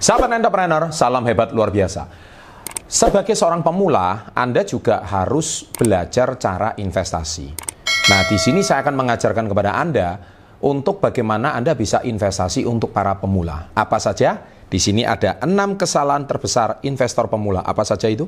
Sahabat entrepreneur, salam hebat luar biasa. Sebagai seorang pemula, Anda juga harus belajar cara investasi. Nah, di sini saya akan mengajarkan kepada Anda untuk bagaimana Anda bisa investasi untuk para pemula. Apa saja? Di sini ada enam kesalahan terbesar investor pemula. Apa saja itu?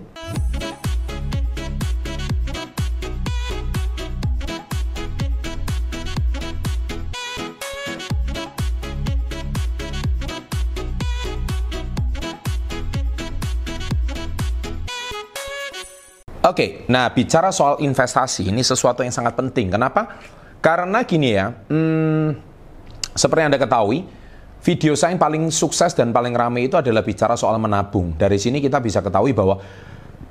Oke, nah bicara soal investasi ini sesuatu yang sangat penting. Kenapa? Karena gini ya, hmm, seperti yang Anda ketahui, video saya yang paling sukses dan paling ramai itu adalah bicara soal menabung. Dari sini kita bisa ketahui bahwa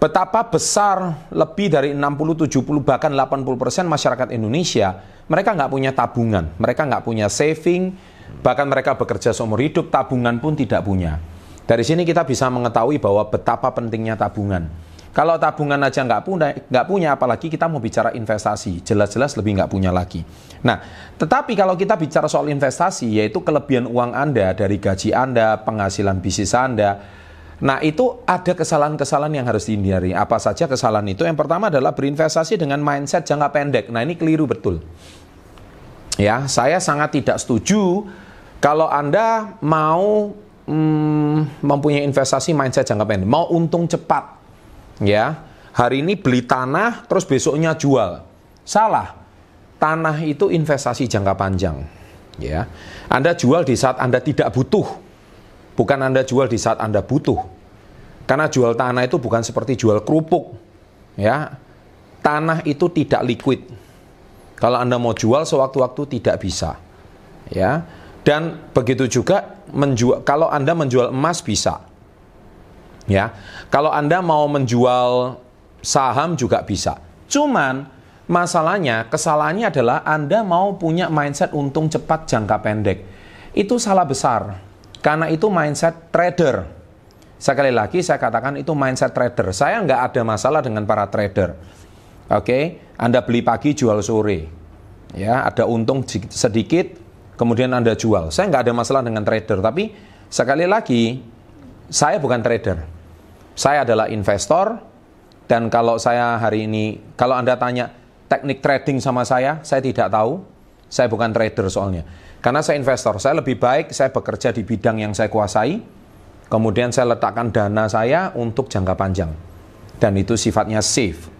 betapa besar lebih dari 60, 70, bahkan 80 persen masyarakat Indonesia, mereka nggak punya tabungan, mereka nggak punya saving, bahkan mereka bekerja seumur hidup, tabungan pun tidak punya. Dari sini kita bisa mengetahui bahwa betapa pentingnya tabungan. Kalau tabungan aja nggak punya, nggak punya, apalagi kita mau bicara investasi, jelas-jelas lebih nggak punya lagi. Nah, tetapi kalau kita bicara soal investasi, yaitu kelebihan uang Anda dari gaji Anda, penghasilan bisnis Anda, nah itu ada kesalahan-kesalahan yang harus dihindari. Apa saja kesalahan itu? Yang pertama adalah berinvestasi dengan mindset jangka pendek. Nah, ini keliru betul. Ya, saya sangat tidak setuju kalau Anda mau hmm, mempunyai investasi mindset jangka pendek, mau untung cepat ya hari ini beli tanah terus besoknya jual. Salah. Tanah itu investasi jangka panjang. Ya Anda jual di saat Anda tidak butuh. Bukan Anda jual di saat Anda butuh. Karena jual tanah itu bukan seperti jual kerupuk. Ya tanah itu tidak liquid. Kalau Anda mau jual sewaktu-waktu tidak bisa. Ya dan begitu juga menjual kalau Anda menjual emas bisa Ya, kalau Anda mau menjual saham juga bisa. Cuman masalahnya, kesalahannya adalah Anda mau punya mindset untung cepat jangka pendek. Itu salah besar. Karena itu mindset trader. Sekali lagi saya katakan itu mindset trader. Saya nggak ada masalah dengan para trader. Oke? Anda beli pagi jual sore. Ya, ada untung sedikit, kemudian Anda jual. Saya nggak ada masalah dengan trader, tapi sekali lagi saya bukan trader. Saya adalah investor dan kalau saya hari ini, kalau Anda tanya teknik trading sama saya, saya tidak tahu. Saya bukan trader soalnya. Karena saya investor, saya lebih baik saya bekerja di bidang yang saya kuasai, kemudian saya letakkan dana saya untuk jangka panjang. Dan itu sifatnya safe.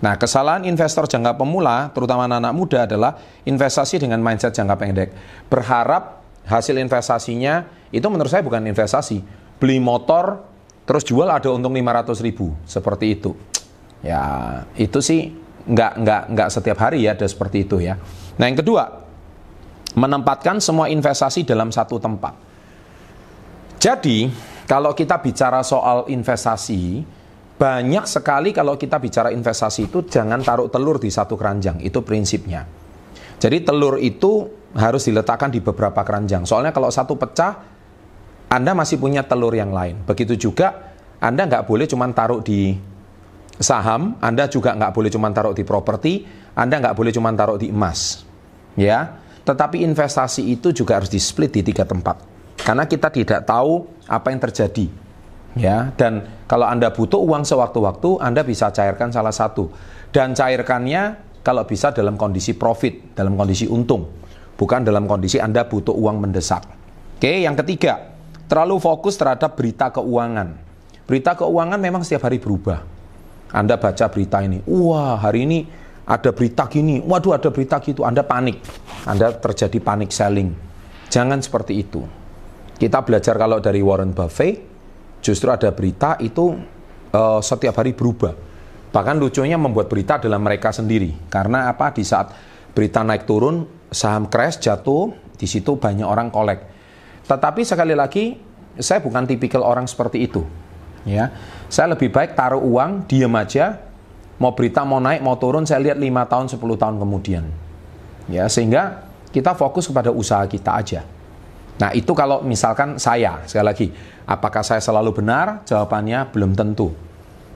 Nah, kesalahan investor jangka pemula, terutama anak, -anak muda adalah investasi dengan mindset jangka pendek. Berharap hasil investasinya, itu menurut saya bukan investasi, beli motor terus jual ada untung 500 ribu. Seperti itu. Ya itu sih nggak nggak nggak setiap hari ya ada seperti itu ya. Nah yang kedua menempatkan semua investasi dalam satu tempat. Jadi kalau kita bicara soal investasi banyak sekali kalau kita bicara investasi itu jangan taruh telur di satu keranjang. Itu prinsipnya. Jadi telur itu harus diletakkan di beberapa keranjang. Soalnya kalau satu pecah anda masih punya telur yang lain. Begitu juga Anda nggak boleh cuma taruh di saham, Anda juga nggak boleh cuma taruh di properti, Anda nggak boleh cuma taruh di emas. Ya, tetapi investasi itu juga harus di split di tiga tempat. Karena kita tidak tahu apa yang terjadi. Ya, dan kalau Anda butuh uang sewaktu-waktu, Anda bisa cairkan salah satu. Dan cairkannya kalau bisa dalam kondisi profit, dalam kondisi untung. Bukan dalam kondisi Anda butuh uang mendesak. Oke, yang ketiga, terlalu fokus terhadap berita keuangan. Berita keuangan memang setiap hari berubah. Anda baca berita ini, wah hari ini ada berita gini, waduh ada berita gitu, Anda panik. Anda terjadi panik selling. Jangan seperti itu. Kita belajar kalau dari Warren Buffett, justru ada berita itu uh, setiap hari berubah. Bahkan lucunya membuat berita adalah mereka sendiri. Karena apa? Di saat berita naik turun, saham crash jatuh, di situ banyak orang kolek tetapi sekali lagi, saya bukan tipikal orang seperti itu. Ya, saya lebih baik taruh uang, diam aja, mau berita mau naik mau turun, saya lihat 5 tahun 10 tahun kemudian. Ya, sehingga kita fokus kepada usaha kita aja. Nah, itu kalau misalkan saya, sekali lagi, apakah saya selalu benar? Jawabannya belum tentu.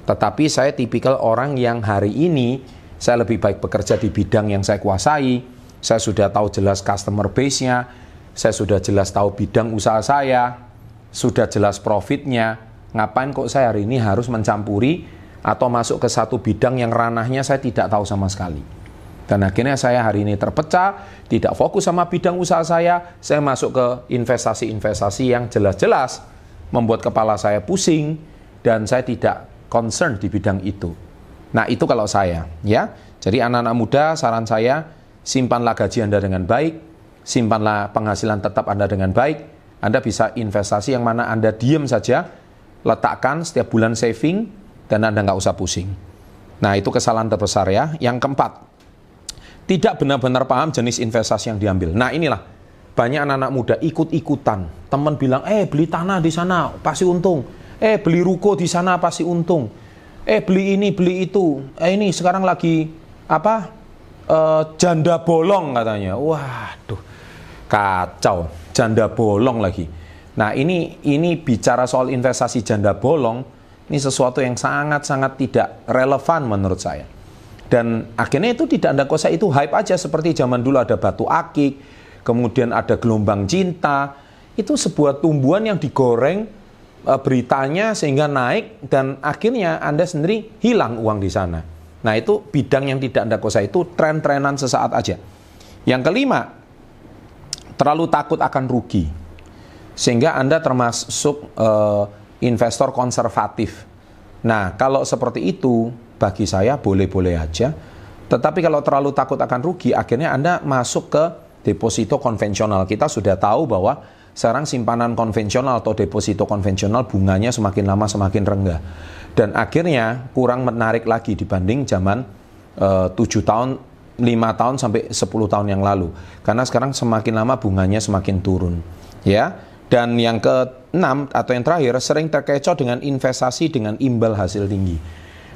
Tetapi saya tipikal orang yang hari ini saya lebih baik bekerja di bidang yang saya kuasai, saya sudah tahu jelas customer base-nya, saya sudah jelas tahu bidang usaha saya, sudah jelas profitnya, ngapain kok saya hari ini harus mencampuri atau masuk ke satu bidang yang ranahnya saya tidak tahu sama sekali. Dan akhirnya saya hari ini terpecah, tidak fokus sama bidang usaha saya, saya masuk ke investasi-investasi yang jelas-jelas membuat kepala saya pusing dan saya tidak concern di bidang itu. Nah, itu kalau saya, ya. Jadi anak-anak muda saran saya simpanlah gaji Anda dengan baik, simpanlah penghasilan tetap Anda dengan baik. Anda bisa investasi yang mana Anda diam saja, letakkan setiap bulan saving dan Anda nggak usah pusing. Nah, itu kesalahan terbesar ya. Yang keempat, tidak benar-benar paham jenis investasi yang diambil. Nah inilah banyak anak-anak muda ikut-ikutan. Teman bilang, eh beli tanah di sana pasti untung. Eh beli ruko di sana pasti untung. Eh beli ini beli itu. Eh ini sekarang lagi apa? Uh, janda bolong katanya. Waduh, kacau. Janda bolong lagi. Nah ini ini bicara soal investasi janda bolong. Ini sesuatu yang sangat-sangat tidak relevan menurut saya. Dan akhirnya itu tidak ada kosa itu hype aja seperti zaman dulu ada batu akik, kemudian ada gelombang cinta. Itu sebuah tumbuhan yang digoreng e, beritanya sehingga naik dan akhirnya Anda sendiri hilang uang di sana. Nah itu bidang yang tidak Anda kosa itu tren-trenan sesaat aja. Yang kelima, terlalu takut akan rugi. Sehingga Anda termasuk e, investor konservatif. Nah kalau seperti itu bagi saya boleh-boleh aja. Tetapi kalau terlalu takut akan rugi, akhirnya Anda masuk ke deposito konvensional. Kita sudah tahu bahwa sekarang simpanan konvensional atau deposito konvensional bunganya semakin lama semakin rendah. Dan akhirnya kurang menarik lagi dibanding zaman eh, tujuh 7 tahun, 5 tahun sampai 10 tahun yang lalu. Karena sekarang semakin lama bunganya semakin turun. Ya. Dan yang keenam atau yang terakhir sering terkecoh dengan investasi dengan imbal hasil tinggi.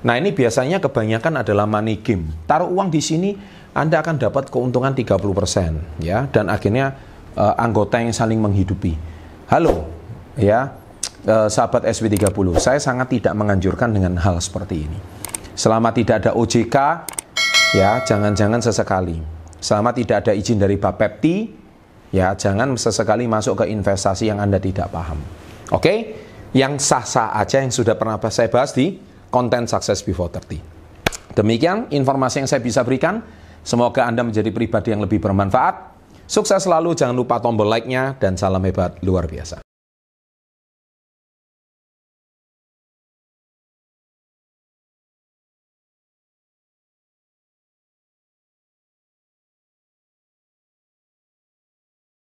Nah ini biasanya kebanyakan adalah money game. Taruh uang di sini, Anda akan dapat keuntungan 30% ya, dan akhirnya uh, anggota yang saling menghidupi. Halo, ya, uh, sahabat SW30, saya sangat tidak menganjurkan dengan hal seperti ini. Selama tidak ada OJK, ya, jangan-jangan sesekali. Selama tidak ada izin dari Bapepti, ya, jangan sesekali masuk ke investasi yang Anda tidak paham. Oke? Okay? Yang sah-sah aja yang sudah pernah saya bahas di konten Success Before 30. Demikian informasi yang saya bisa berikan. Semoga Anda menjadi pribadi yang lebih bermanfaat. Sukses selalu, jangan lupa tombol like-nya, dan salam hebat luar biasa.